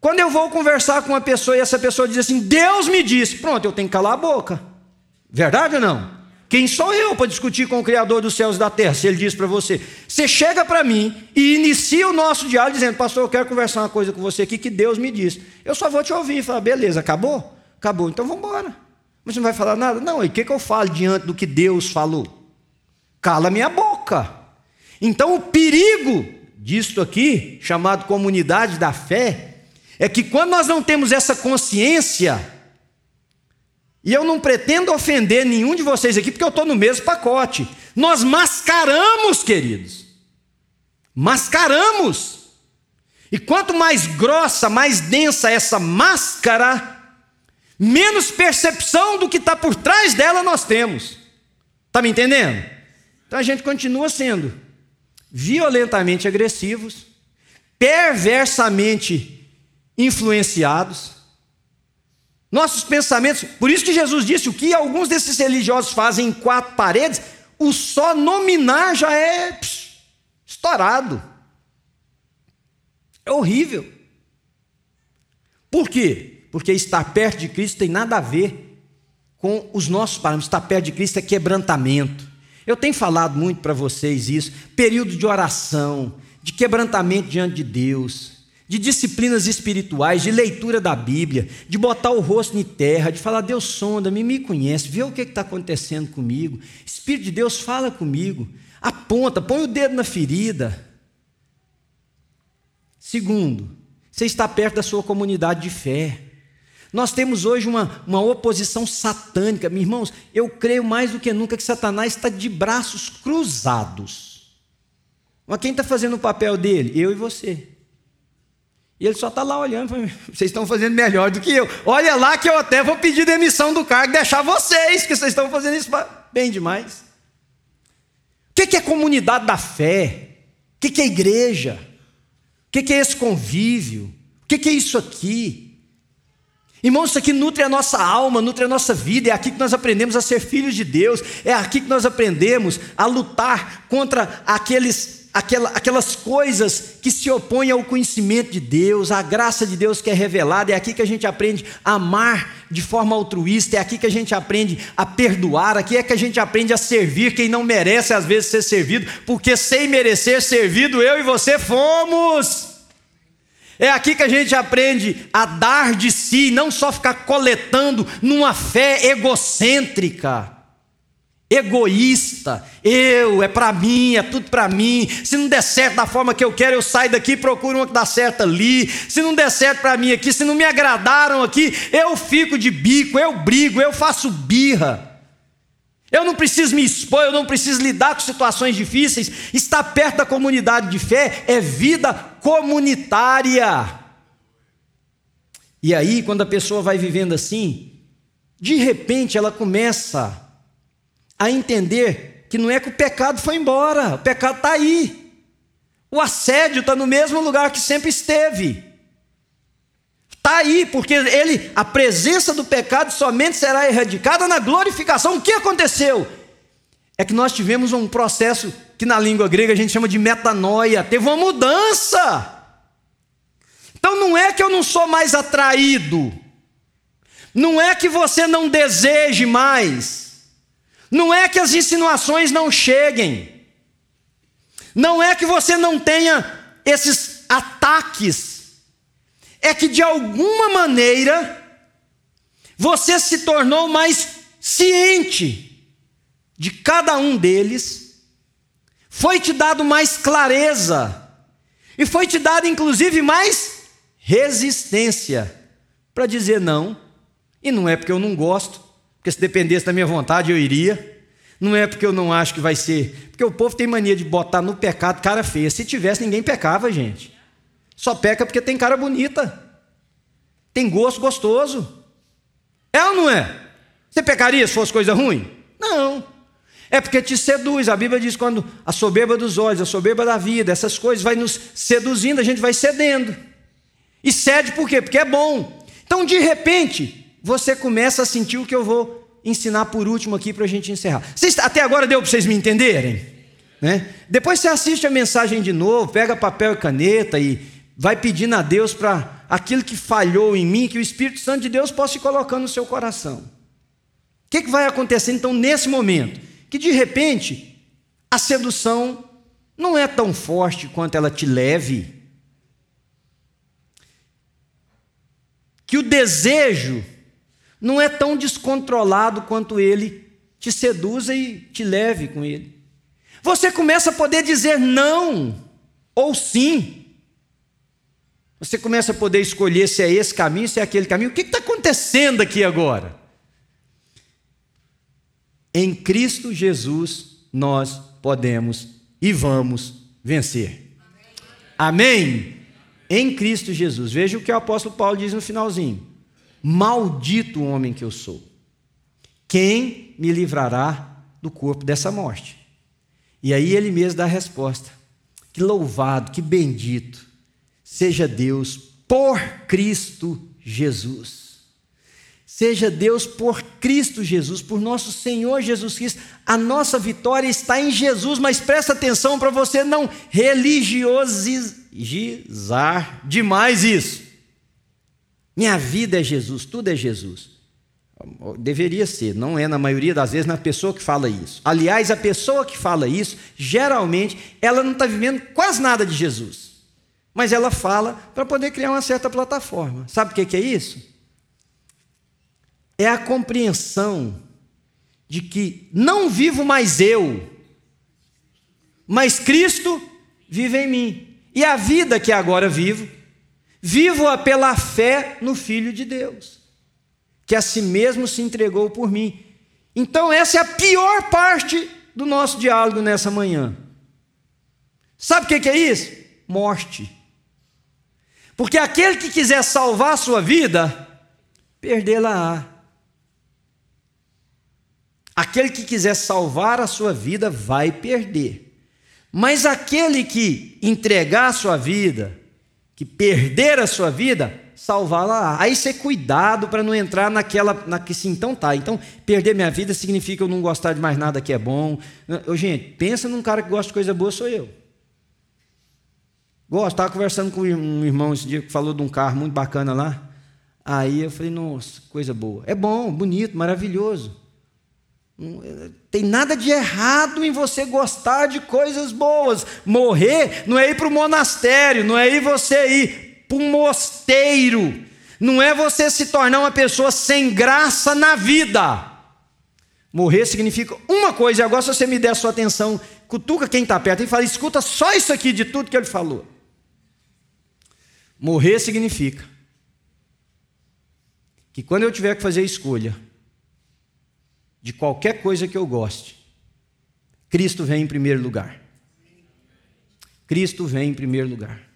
[SPEAKER 1] Quando eu vou conversar com uma pessoa e essa pessoa diz assim: Deus me disse, pronto, eu tenho que calar a boca. Verdade ou não? Quem sou eu para discutir com o Criador dos céus e da terra, se ele diz para você? Você chega para mim e inicia o nosso diálogo dizendo: Pastor, eu quero conversar uma coisa com você aqui que Deus me disse. Eu só vou te ouvir e falar: Beleza, acabou? Acabou, então vamos embora. Mas você não vai falar nada? Não, e o que, que eu falo diante do que Deus falou? cala minha boca. Então, o perigo disto aqui, chamado comunidade da fé, é que quando nós não temos essa consciência, e eu não pretendo ofender nenhum de vocês aqui, porque eu estou no mesmo pacote, nós mascaramos, queridos, mascaramos. E quanto mais grossa, mais densa essa máscara, menos percepção do que está por trás dela nós temos. Está me entendendo? Então a gente continua sendo violentamente agressivos, perversamente influenciados. Nossos pensamentos, por isso que Jesus disse: o que alguns desses religiosos fazem em quatro paredes, o só nominar já é pss, estourado. É horrível. Por quê? Porque estar perto de Cristo tem nada a ver com os nossos parâmetros. Estar perto de Cristo é quebrantamento. Eu tenho falado muito para vocês isso, período de oração, de quebrantamento diante de Deus, de disciplinas espirituais, de leitura da Bíblia, de botar o rosto em terra, de falar, Deus sonda-me, me conhece, vê o que está acontecendo comigo. Espírito de Deus fala comigo, aponta, põe o dedo na ferida. Segundo, você está perto da sua comunidade de fé. Nós temos hoje uma, uma oposição satânica. Meus irmãos, eu creio mais do que nunca que Satanás está de braços cruzados. Mas quem está fazendo o papel dele? Eu e você. E ele só está lá olhando, vocês estão fazendo melhor do que eu. Olha lá que eu até vou pedir demissão do cargo deixar vocês, que vocês estão fazendo isso bem demais. O que é comunidade da fé? O que é igreja? O que é esse convívio? O que é isso aqui? Irmãos, isso aqui nutre a nossa alma, nutre a nossa vida, é aqui que nós aprendemos a ser filhos de Deus, é aqui que nós aprendemos a lutar contra aqueles aquela, aquelas coisas que se opõem ao conhecimento de Deus, à graça de Deus que é revelada. É aqui que a gente aprende a amar de forma altruísta, é aqui que a gente aprende a perdoar, aqui é que a gente aprende a servir quem não merece às vezes ser servido, porque sem merecer servido eu e você fomos. É aqui que a gente aprende a dar de si, não só ficar coletando numa fé egocêntrica egoísta. Eu, é para mim, é tudo para mim. Se não der certo da forma que eu quero, eu saio daqui e procuro uma que dá certo ali. Se não der certo para mim aqui, se não me agradaram aqui, eu fico de bico, eu brigo, eu faço birra. Eu não preciso me expor, eu não preciso lidar com situações difíceis. Estar perto da comunidade de fé é vida comunitária. E aí, quando a pessoa vai vivendo assim, de repente ela começa a entender que não é que o pecado foi embora, o pecado está aí. O assédio está no mesmo lugar que sempre esteve. Está aí, porque ele, a presença do pecado somente será erradicada na glorificação. O que aconteceu? É que nós tivemos um processo que na língua grega a gente chama de metanoia, teve uma mudança. Então não é que eu não sou mais atraído, não é que você não deseje mais, não é que as insinuações não cheguem. Não é que você não tenha esses ataques. É que de alguma maneira você se tornou mais ciente de cada um deles. Foi te dado mais clareza. E foi te dado inclusive mais resistência para dizer não. E não é porque eu não gosto, porque se dependesse da minha vontade eu iria. Não é porque eu não acho que vai ser. Porque o povo tem mania de botar no pecado cara feia. Se tivesse, ninguém pecava, gente. Só peca porque tem cara bonita. Tem gosto gostoso. É ou não é? Você pecaria se fosse coisa ruim? Não. É porque te seduz. A Bíblia diz quando a soberba dos olhos, a soberba da vida, essas coisas vai nos seduzindo, a gente vai cedendo. E cede por quê? Porque é bom. Então, de repente, você começa a sentir o que eu vou ensinar por último aqui para a gente encerrar. Vocês, até agora deu para vocês me entenderem? Né? Depois você assiste a mensagem de novo, pega papel e caneta e vai pedindo a Deus para aquilo que falhou em mim, que o Espírito Santo de Deus possa ir colocando no seu coração. O que, que vai acontecer então nesse momento? Que de repente a sedução não é tão forte quanto ela te leve. Que o desejo não é tão descontrolado quanto ele te seduza e te leve com ele. Você começa a poder dizer não ou sim. Você começa a poder escolher se é esse caminho, se é aquele caminho. O que está acontecendo aqui agora? Em Cristo Jesus nós podemos e vamos vencer. Amém? Amém? Em Cristo Jesus. Veja o que o apóstolo Paulo diz no finalzinho. Maldito o homem que eu sou. Quem me livrará do corpo dessa morte? E aí ele mesmo dá a resposta. Que louvado, que bendito seja Deus por Cristo Jesus. Seja Deus por Cristo Jesus, por nosso Senhor Jesus Cristo. A nossa vitória está em Jesus, mas presta atenção para você não religiosizar demais isso. Minha vida é Jesus, tudo é Jesus. Deveria ser, não é na maioria das vezes na pessoa que fala isso. Aliás, a pessoa que fala isso, geralmente, ela não está vivendo quase nada de Jesus. Mas ela fala para poder criar uma certa plataforma. Sabe o que é isso? É a compreensão de que não vivo mais eu, mas Cristo vive em mim. E a vida que agora vivo, Vivo-a pela fé no Filho de Deus, que a si mesmo se entregou por mim. Então, essa é a pior parte do nosso diálogo nessa manhã. Sabe o que é isso? Morte. Porque aquele que quiser salvar a sua vida, perdê-la-á. Aquele que quiser salvar a sua vida vai perder. Mas aquele que entregar a sua vida, que perder a sua vida, salvá-la. Aí você cuidado para não entrar naquela, na que sim, então tá. Então, perder minha vida significa eu não gostar de mais nada que é bom. Eu, gente, pensa num cara que gosta de coisa boa, sou eu. Gosto, estava conversando com um irmão esse dia que falou de um carro muito bacana lá. Aí eu falei, nossa, coisa boa. É bom, bonito, maravilhoso. Não tem nada de errado em você gostar de coisas boas. Morrer não é ir para o monastério, não é ir você ir para um mosteiro, não é você se tornar uma pessoa sem graça na vida. Morrer significa uma coisa, e agora se você me der a sua atenção, cutuca quem está perto e fala, escuta só isso aqui de tudo que ele falou. Morrer significa que quando eu tiver que fazer a escolha de qualquer coisa que eu goste, Cristo vem em primeiro lugar. Cristo vem em primeiro lugar.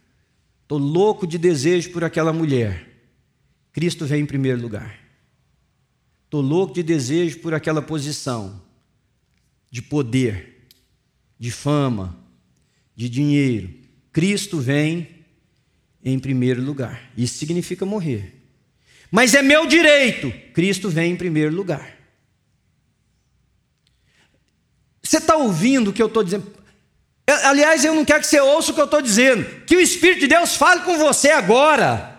[SPEAKER 1] Estou louco de desejo por aquela mulher. Cristo vem em primeiro lugar. Estou louco de desejo por aquela posição de poder, de fama, de dinheiro. Cristo vem em primeiro lugar. Isso significa morrer. Mas é meu direito. Cristo vem em primeiro lugar. Você está ouvindo o que eu estou dizendo? Aliás, eu não quero que você ouça o que eu estou dizendo. Que o Espírito de Deus fale com você agora.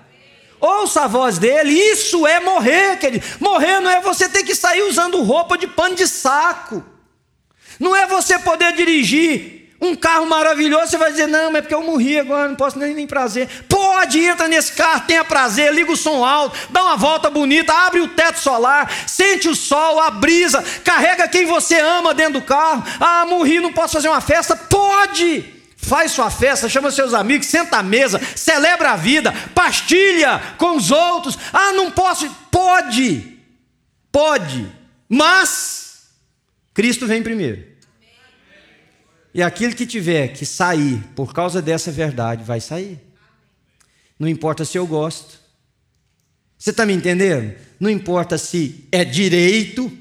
[SPEAKER 1] Ouça a voz dele, isso é morrer, querido. Morrer não é você ter que sair usando roupa de pano de saco. Não é você poder dirigir um carro maravilhoso, você vai dizer, não, mas é porque eu morri agora, não posso nem, nem prazer. Pode, entra nesse carro, tenha prazer, liga o som alto, dá uma volta bonita, abre o teto solar, sente o sol, a brisa, carrega quem você ama dentro do carro. Ah, morri, não posso fazer uma festa. Pode! faz sua festa, chama seus amigos, senta à mesa, celebra a vida, pastilha com os outros. Ah, não posso. Pode, pode, mas Cristo vem primeiro. E aquele que tiver que sair por causa dessa verdade, vai sair. Não importa se eu gosto. Você está me entendendo? Não importa se é direito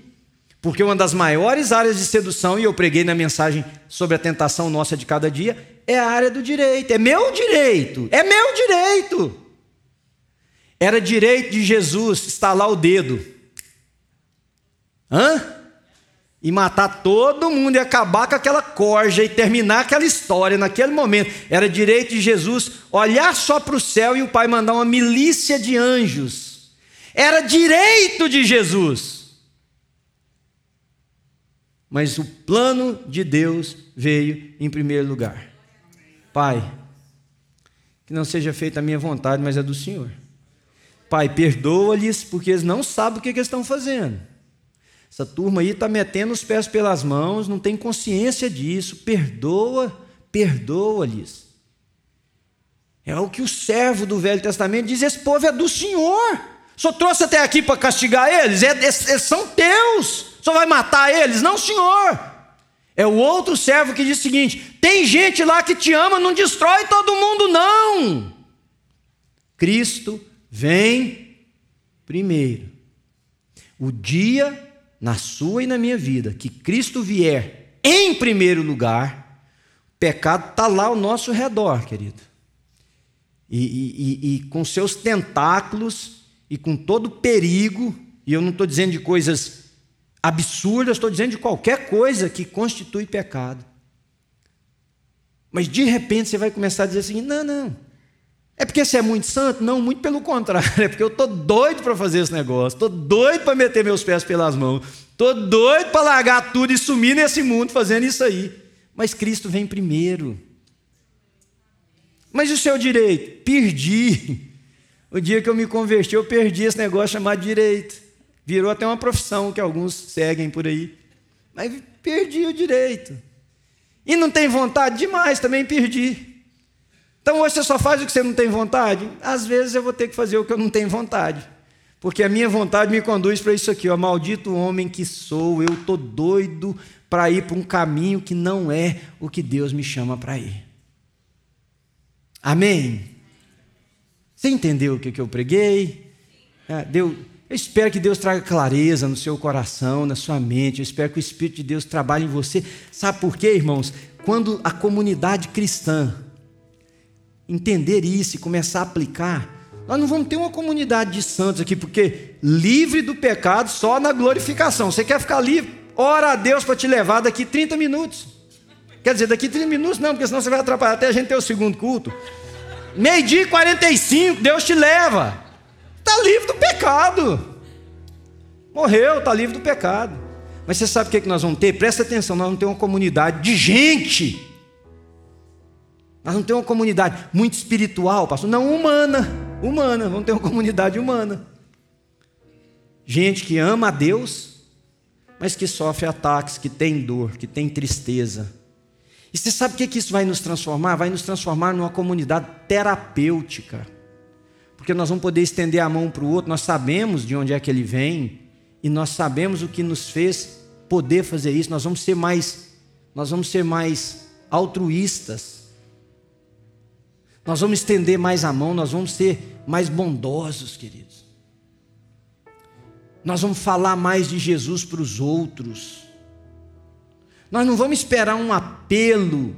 [SPEAKER 1] porque uma das maiores áreas de sedução, e eu preguei na mensagem sobre a tentação nossa de cada dia, é a área do direito. É meu direito. É meu direito. Era direito de Jesus estalar o dedo. Hã? E matar todo mundo e acabar com aquela corja e terminar aquela história naquele momento. Era direito de Jesus olhar só para o céu e o Pai mandar uma milícia de anjos. Era direito de Jesus mas o plano de Deus veio em primeiro lugar. Pai, que não seja feita a minha vontade, mas a do Senhor. Pai, perdoa-lhes, porque eles não sabem o que, eles estão fazendo. Essa turma aí está metendo os pés pelas mãos, não tem consciência disso. Perdoa, perdoa-lhes. É o que o servo do Velho Testamento diz: esse povo é do Senhor. Só trouxe até aqui para castigar eles, é, é, é, são teus só vai matar eles? Não, senhor. É o outro servo que diz o seguinte: tem gente lá que te ama, não destrói todo mundo, não. Cristo vem primeiro. O dia na sua e na minha vida que Cristo vier em primeiro lugar, o pecado está lá ao nosso redor, querido. E, e, e, com seus tentáculos e com todo perigo, e eu não estou dizendo de coisas absurda, estou dizendo de qualquer coisa que constitui pecado. Mas de repente você vai começar a dizer assim: não, não. É porque você é muito santo? Não, muito pelo contrário. É porque eu estou doido para fazer esse negócio. Estou doido para meter meus pés pelas mãos. Estou doido para largar tudo e sumir nesse mundo fazendo isso aí. Mas Cristo vem primeiro. Mas o seu direito? Perdi. O dia que eu me converti, eu perdi esse negócio chamado direito. Virou até uma profissão que alguns seguem por aí. Mas perdi o direito. E não tem vontade? Demais, também perdi. Então hoje você só faz o que você não tem vontade? Às vezes eu vou ter que fazer o que eu não tenho vontade. Porque a minha vontade me conduz para isso aqui, ó. Maldito homem que sou, eu estou doido para ir para um caminho que não é o que Deus me chama para ir. Amém? Você entendeu o que, que eu preguei? É, deu eu espero que Deus traga clareza no seu coração, na sua mente. Eu espero que o Espírito de Deus trabalhe em você. Sabe por quê, irmãos? Quando a comunidade cristã entender isso e começar a aplicar, nós não vamos ter uma comunidade de santos aqui, porque livre do pecado só na glorificação. Você quer ficar livre? Ora a Deus para te levar daqui 30 minutos. Quer dizer, daqui 30 minutos não, porque senão você vai atrapalhar até a gente ter o segundo culto. Meio-dia e 45, Deus te leva. Está livre do pecado. Morreu, está livre do pecado. Mas você sabe o que, é que nós vamos ter? Presta atenção, nós vamos ter uma comunidade de gente. Nós vamos ter uma comunidade muito espiritual, pastor. Não humana, humana. Vamos ter uma comunidade humana. Gente que ama a Deus, mas que sofre ataques, que tem dor, que tem tristeza. E você sabe o que, que isso vai nos transformar? Vai nos transformar numa comunidade terapêutica. Porque nós vamos poder estender a mão para o outro, nós sabemos de onde é que ele vem, e nós sabemos o que nos fez poder fazer isso. Nós vamos ser mais, nós vamos ser mais altruístas. Nós vamos estender mais a mão, nós vamos ser mais bondosos, queridos. Nós vamos falar mais de Jesus para os outros. Nós não vamos esperar um apelo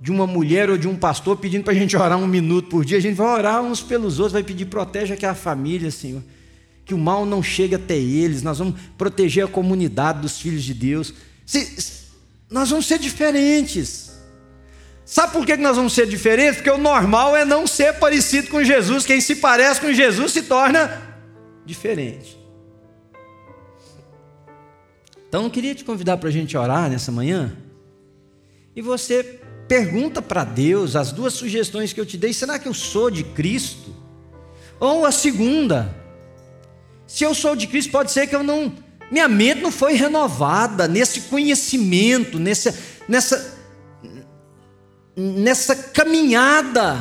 [SPEAKER 1] de uma mulher ou de um pastor pedindo para a gente orar um minuto por dia. A gente vai orar uns pelos outros, vai pedir protege aquela família, Senhor que o mal não chegue até eles, nós vamos proteger a comunidade dos filhos de Deus. Se, nós vamos ser diferentes. Sabe por que nós vamos ser diferentes? Porque o normal é não ser parecido com Jesus. Quem se parece com Jesus se torna diferente. Então eu queria te convidar para a gente orar nessa manhã. E você pergunta para Deus as duas sugestões que eu te dei: será que eu sou de Cristo? Ou a segunda, se eu sou de Cristo, pode ser que eu não. Minha mente não foi renovada nesse conhecimento, nessa, nessa, nessa caminhada.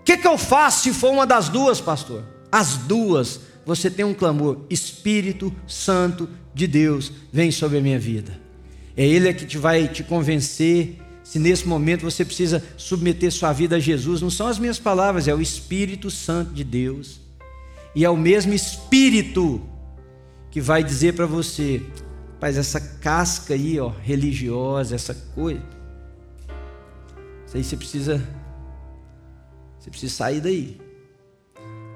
[SPEAKER 1] O que, que eu faço se for uma das duas, pastor? As duas, você tem um clamor: Espírito Santo de Deus, vem sobre a minha vida. É Ele que te vai te convencer. Se nesse momento você precisa submeter sua vida a Jesus, não são as minhas palavras, é o Espírito Santo de Deus e é o mesmo Espírito que vai dizer para você, mas essa casca aí, ó, religiosa, essa coisa, isso aí você precisa, você precisa sair daí.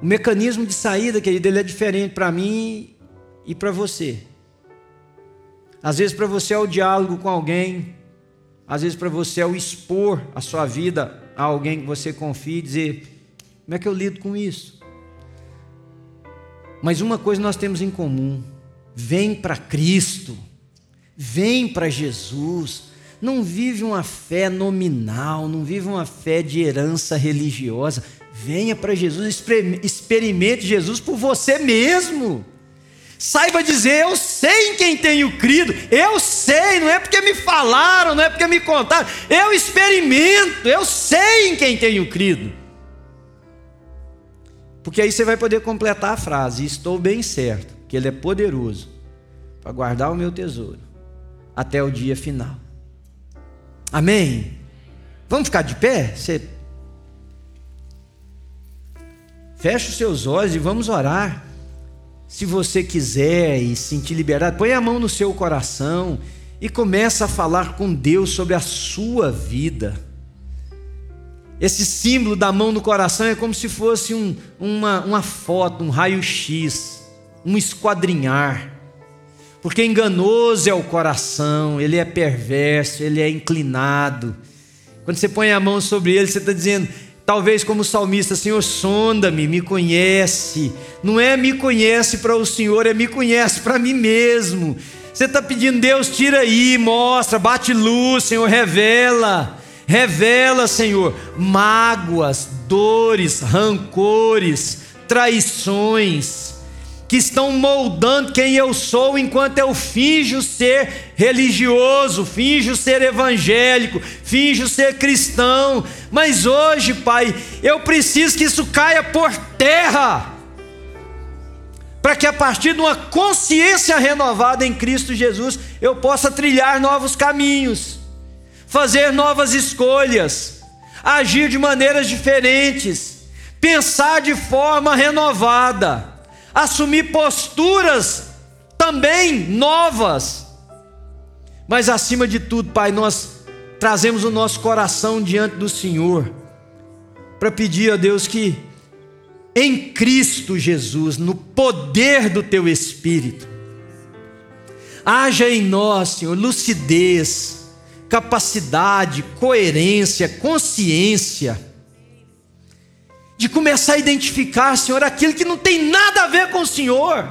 [SPEAKER 1] O mecanismo de saída, querido, ele é diferente para mim e para você. Às vezes para você é o diálogo com alguém, às vezes para você é o expor a sua vida a alguém que você confia e dizer: como é que eu lido com isso? Mas uma coisa nós temos em comum: vem para Cristo, vem para Jesus. Não vive uma fé nominal, não vive uma fé de herança religiosa. Venha para Jesus, experimente Jesus por você mesmo. Saiba dizer, eu sei em quem tenho crido, eu sei, não é porque me falaram, não é porque me contaram, eu experimento, eu sei em quem tenho crido. Porque aí você vai poder completar a frase: Estou bem certo que Ele é poderoso para guardar o meu tesouro até o dia final. Amém? Vamos ficar de pé? Você... Feche os seus olhos e vamos orar. Se você quiser e sentir liberado, põe a mão no seu coração e começa a falar com Deus sobre a sua vida. Esse símbolo da mão no coração é como se fosse um, uma, uma foto, um raio-x, um esquadrinhar. Porque enganoso é o coração, ele é perverso, ele é inclinado. Quando você põe a mão sobre ele, você está dizendo, talvez como salmista, Senhor, sonda-me, me conhece. Não é me conhece para o Senhor, é me conhece para mim mesmo. Você está pedindo, Deus, tira aí, mostra, bate luz, Senhor, revela. Revela, Senhor, mágoas, dores, rancores, traições, que estão moldando quem eu sou enquanto eu finjo ser religioso, finjo ser evangélico, finjo ser cristão. Mas hoje, Pai, eu preciso que isso caia por terra. Para que a partir de uma consciência renovada em Cristo Jesus, eu possa trilhar novos caminhos fazer novas escolhas, agir de maneiras diferentes, pensar de forma renovada, assumir posturas também novas. Mas acima de tudo, Pai, nós trazemos o nosso coração diante do Senhor para pedir a Deus que em Cristo Jesus, no poder do teu espírito, haja em nós, Senhor, lucidez, capacidade, coerência, consciência começar a identificar, Senhor, aquilo que não tem nada a ver com o Senhor.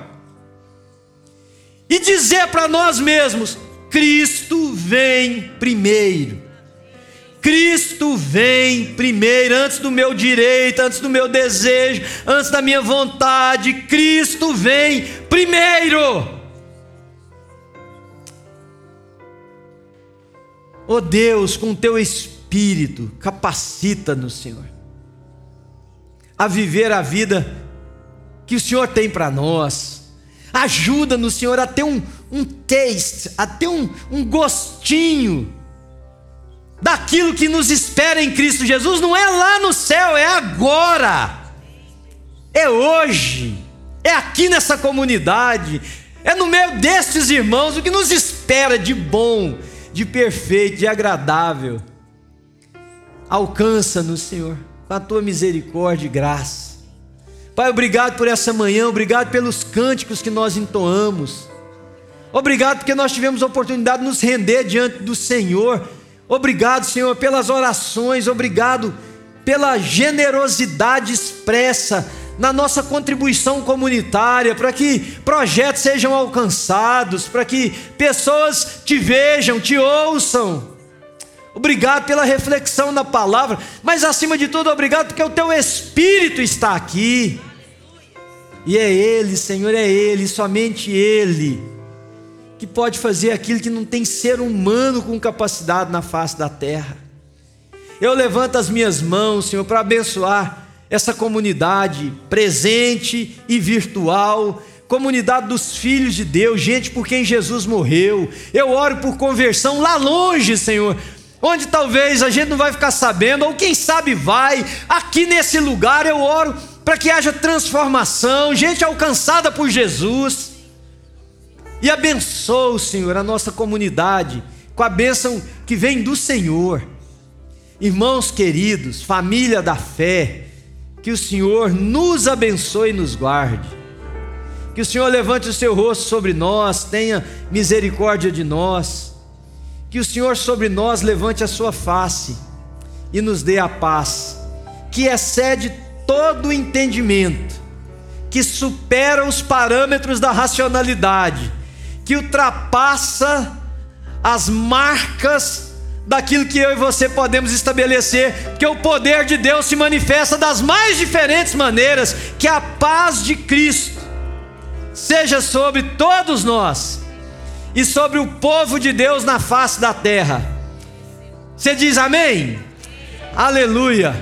[SPEAKER 1] E dizer para nós mesmos: Cristo vem primeiro. Cristo vem primeiro, antes do meu direito, antes do meu desejo, antes da minha vontade. Cristo vem primeiro. Oh Deus, com teu espírito, capacita-nos, Senhor, a viver a vida que o Senhor tem para nós. Ajuda-nos, Senhor, a ter um, um taste, a ter um, um gostinho daquilo que nos espera em Cristo Jesus. Não é lá no céu, é agora, é hoje, é aqui nessa comunidade, é no meio destes irmãos. O que nos espera de bom, de perfeito, de agradável. Alcança-nos, Senhor, com a tua misericórdia e graça. Pai, obrigado por essa manhã, obrigado pelos cânticos que nós entoamos. Obrigado porque nós tivemos a oportunidade de nos render diante do Senhor Obrigado, Senhor, pelas orações, obrigado pela generosidade expressa na nossa contribuição comunitária, para que projetos sejam alcançados, para que pessoas te vejam, te ouçam. Obrigado pela reflexão na palavra, mas acima de tudo, obrigado porque o teu Espírito está aqui. E é Ele, Senhor, é Ele, somente Ele que pode fazer aquilo que não tem ser humano com capacidade na face da terra. Eu levanto as minhas mãos, Senhor, para abençoar essa comunidade presente e virtual, comunidade dos filhos de Deus, gente por quem Jesus morreu. Eu oro por conversão lá longe, Senhor, onde talvez a gente não vai ficar sabendo, ou quem sabe vai. Aqui nesse lugar eu oro para que haja transformação, gente alcançada por Jesus. E abençoa, Senhor, a nossa comunidade com a bênção que vem do Senhor. Irmãos queridos, família da fé, que o Senhor nos abençoe e nos guarde. Que o Senhor levante o seu rosto sobre nós, tenha misericórdia de nós. Que o Senhor sobre nós levante a sua face e nos dê a paz, que excede todo o entendimento, que supera os parâmetros da racionalidade que ultrapassa as marcas daquilo que eu e você podemos estabelecer, porque o poder de Deus se manifesta das mais diferentes maneiras, que a paz de Cristo seja sobre todos nós e sobre o povo de Deus na face da terra. Você diz amém? Aleluia.